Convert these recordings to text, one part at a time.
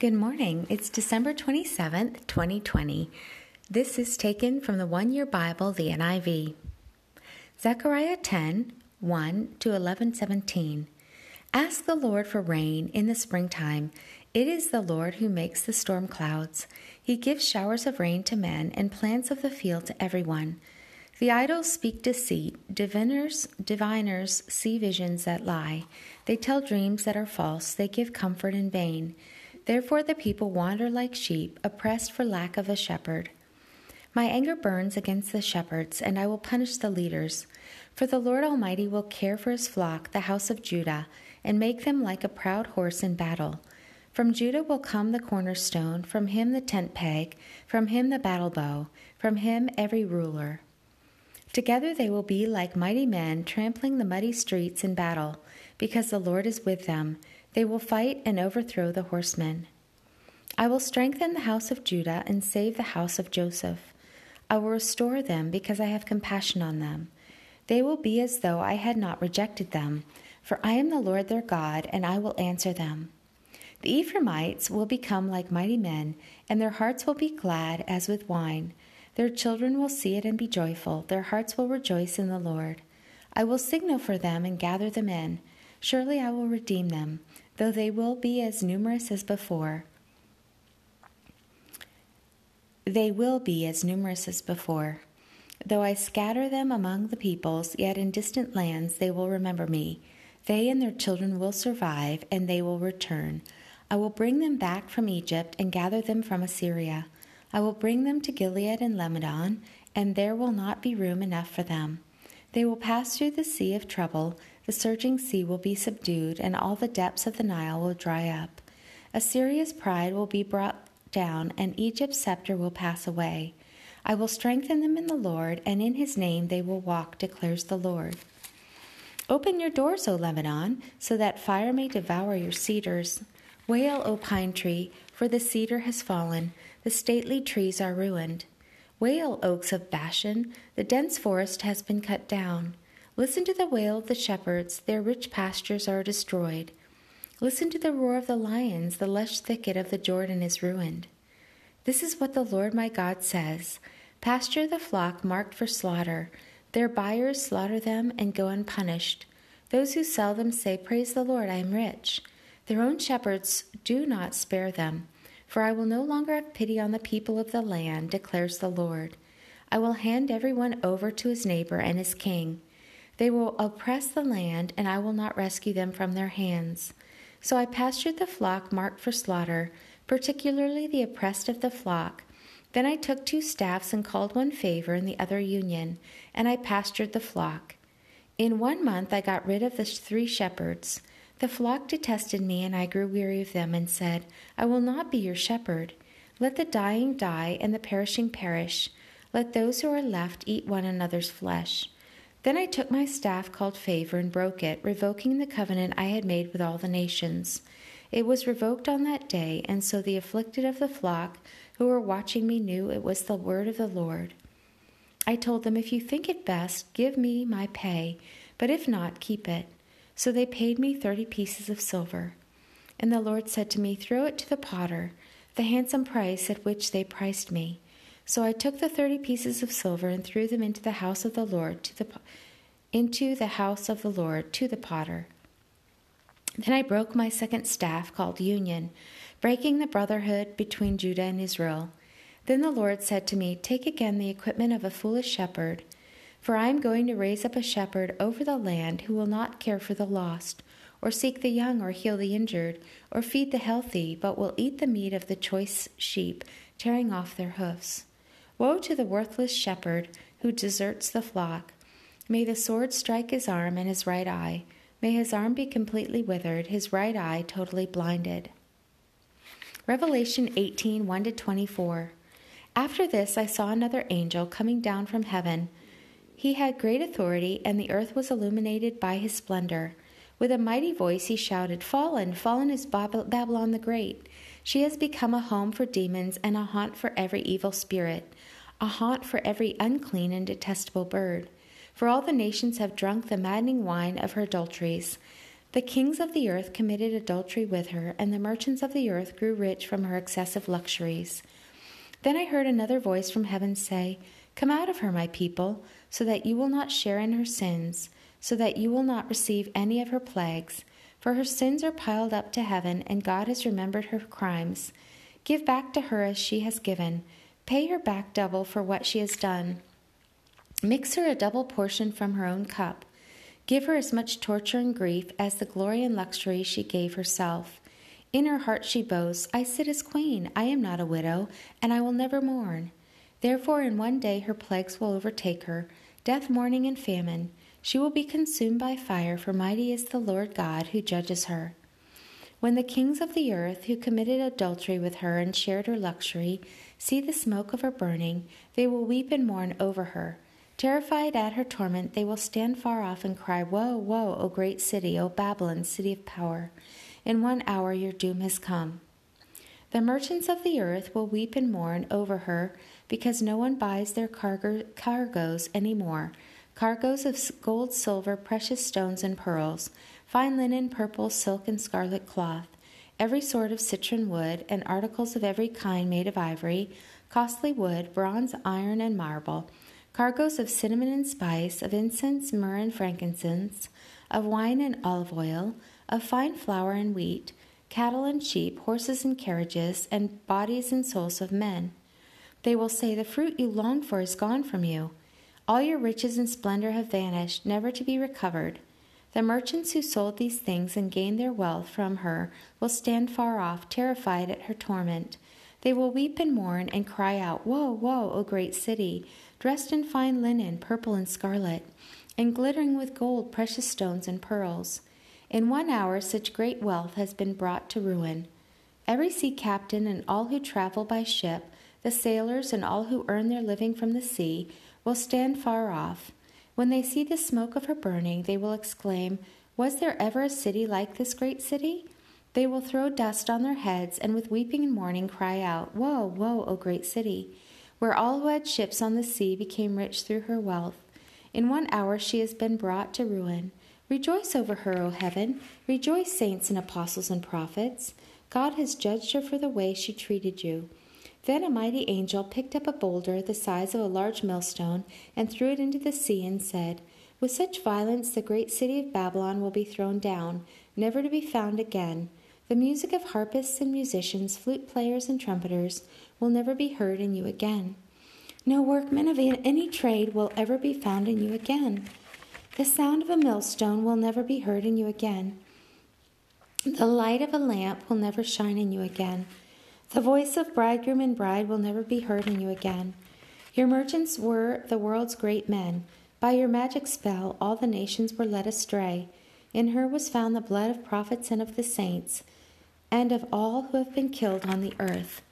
Good morning. It's December 27th, 2020. This is taken from the One Year Bible, the NIV. Zechariah 10 1 to 11 17. Ask the Lord for rain in the springtime. It is the Lord who makes the storm clouds. He gives showers of rain to men and plants of the field to everyone. The idols speak deceit. Diviners, diviners see visions that lie. They tell dreams that are false. They give comfort in vain. Therefore the people wander like sheep, oppressed for lack of a shepherd. My anger burns against the shepherds, and I will punish the leaders. For the Lord Almighty will care for his flock, the house of Judah, and make them like a proud horse in battle. From Judah will come the cornerstone, from him the tent peg, from him the battle bow, from him every ruler. Together they will be like mighty men trampling the muddy streets in battle, because the Lord is with them. They will fight and overthrow the horsemen. I will strengthen the house of Judah and save the house of Joseph. I will restore them because I have compassion on them. They will be as though I had not rejected them, for I am the Lord their God, and I will answer them. The Ephraimites will become like mighty men, and their hearts will be glad as with wine. Their children will see it and be joyful. Their hearts will rejoice in the Lord. I will signal for them and gather them in. Surely I will redeem them, though they will be as numerous as before. They will be as numerous as before. Though I scatter them among the peoples, yet in distant lands they will remember me. They and their children will survive, and they will return. I will bring them back from Egypt and gather them from Assyria. I will bring them to Gilead and Lebanon, and there will not be room enough for them. They will pass through the sea of trouble, the surging sea will be subdued, and all the depths of the Nile will dry up. Assyria's pride will be brought down, and Egypt's scepter will pass away. I will strengthen them in the Lord, and in his name they will walk, declares the Lord. Open your doors, O Lebanon, so that fire may devour your cedars. Wail, O pine tree, for the cedar has fallen, the stately trees are ruined. Wail, oaks of Bashan, the dense forest has been cut down. Listen to the wail of the shepherds, their rich pastures are destroyed. Listen to the roar of the lions, the lush thicket of the Jordan is ruined. This is what the Lord my God says Pasture the flock marked for slaughter. Their buyers slaughter them and go unpunished. Those who sell them say, Praise the Lord, I am rich. Their own shepherds do not spare them. For I will no longer have pity on the people of the land, declares the Lord. I will hand everyone over to his neighbor and his king. They will oppress the land, and I will not rescue them from their hands. So I pastured the flock marked for slaughter, particularly the oppressed of the flock. Then I took two staffs and called one favor and the other union, and I pastured the flock. In one month I got rid of the three shepherds. The flock detested me, and I grew weary of them, and said, I will not be your shepherd. Let the dying die, and the perishing perish. Let those who are left eat one another's flesh. Then I took my staff called favor and broke it, revoking the covenant I had made with all the nations. It was revoked on that day, and so the afflicted of the flock who were watching me knew it was the word of the Lord. I told them, If you think it best, give me my pay, but if not, keep it. So they paid me thirty pieces of silver. And the Lord said to me, Throw it to the potter, the handsome price at which they priced me. So I took the thirty pieces of silver and threw them into the house of the Lord to the into the house of the Lord to the potter. Then I broke my second staff called union, breaking the brotherhood between Judah and Israel. Then the Lord said to me, Take again the equipment of a foolish shepherd for I am going to raise up a shepherd over the land who will not care for the lost, or seek the young, or heal the injured, or feed the healthy, but will eat the meat of the choice sheep, tearing off their hoofs. Woe to the worthless shepherd who deserts the flock. May the sword strike his arm and his right eye. May his arm be completely withered, his right eye totally blinded. Revelation 18 1 24. After this, I saw another angel coming down from heaven he had great authority, and the earth was illuminated by his splendor. With a mighty voice he shouted, Fallen, fallen is Babylon the Great. She has become a home for demons and a haunt for every evil spirit, a haunt for every unclean and detestable bird. For all the nations have drunk the maddening wine of her adulteries. The kings of the earth committed adultery with her, and the merchants of the earth grew rich from her excessive luxuries. Then I heard another voice from heaven say, Come out of her, my people, so that you will not share in her sins, so that you will not receive any of her plagues. For her sins are piled up to heaven, and God has remembered her crimes. Give back to her as she has given. Pay her back double for what she has done. Mix her a double portion from her own cup. Give her as much torture and grief as the glory and luxury she gave herself. In her heart she boasts, I sit as queen, I am not a widow, and I will never mourn. Therefore, in one day her plagues will overtake her death, mourning, and famine. She will be consumed by fire, for mighty is the Lord God who judges her. When the kings of the earth, who committed adultery with her and shared her luxury, see the smoke of her burning, they will weep and mourn over her. Terrified at her torment, they will stand far off and cry, Woe, woe, O great city, O Babylon, city of power! In one hour your doom has come. The merchants of the earth will weep and mourn over her because no one buys their cargo- cargoes any more cargoes of gold, silver, precious stones, and pearls, fine linen, purple, silk, and scarlet cloth, every sort of citron wood, and articles of every kind made of ivory, costly wood, bronze, iron, and marble cargoes of cinnamon and spice, of incense, myrrh, and frankincense, of wine and olive oil, of fine flour and wheat, cattle and sheep, horses and carriages, and bodies and souls of men. They will say, The fruit you longed for is gone from you. All your riches and splendor have vanished, never to be recovered. The merchants who sold these things and gained their wealth from her will stand far off, terrified at her torment. They will weep and mourn and cry out, Woe, woe, O great city! dressed in fine linen, purple and scarlet, and glittering with gold, precious stones, and pearls. In one hour, such great wealth has been brought to ruin. Every sea captain and all who travel by ship, the sailors and all who earn their living from the sea, will stand far off. When they see the smoke of her burning, they will exclaim, Was there ever a city like this great city? They will throw dust on their heads and with weeping and mourning cry out, Woe, woe, O great city! where all who had ships on the sea became rich through her wealth. In one hour she has been brought to ruin. Rejoice over her, O heaven. Rejoice, saints and apostles and prophets. God has judged her for the way she treated you. Then a mighty angel picked up a boulder the size of a large millstone and threw it into the sea and said, With such violence the great city of Babylon will be thrown down, never to be found again. The music of harpists and musicians, flute players and trumpeters, will never be heard in you again. No workman of any trade will ever be found in you again. The sound of a millstone will never be heard in you again. The light of a lamp will never shine in you again. The voice of bridegroom and bride will never be heard in you again. Your merchants were the world's great men. By your magic spell, all the nations were led astray. In her was found the blood of prophets and of the saints, and of all who have been killed on the earth.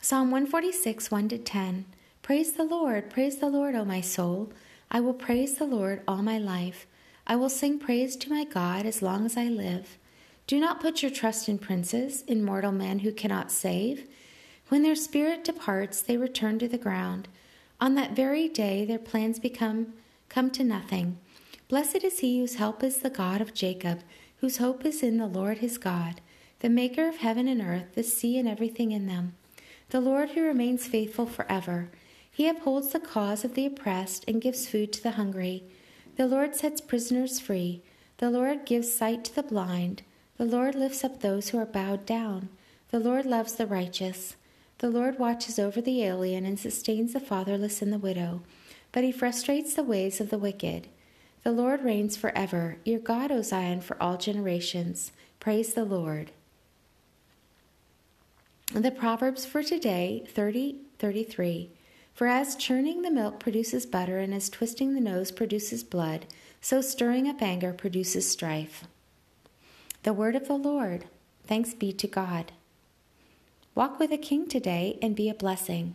Psalm 146, 1 to 10. Praise the Lord, praise the Lord, O my soul. I will praise the Lord all my life. I will sing praise to my God as long as I live. Do not put your trust in princes, in mortal men who cannot save. When their spirit departs, they return to the ground. On that very day, their plans become come to nothing. Blessed is he whose help is the God of Jacob, whose hope is in the Lord his God, the maker of heaven and earth, the sea and everything in them the Lord who remains faithful forever. He upholds the cause of the oppressed and gives food to the hungry. The Lord sets prisoners free. The Lord gives sight to the blind. The Lord lifts up those who are bowed down. The Lord loves the righteous. The Lord watches over the alien and sustains the fatherless and the widow, but he frustrates the ways of the wicked. The Lord reigns forever. Your God, O Zion, for all generations. Praise the Lord. The Proverbs for today 30 33. For as churning the milk produces butter, and as twisting the nose produces blood, so stirring up anger produces strife. The word of the Lord. Thanks be to God. Walk with a king today and be a blessing.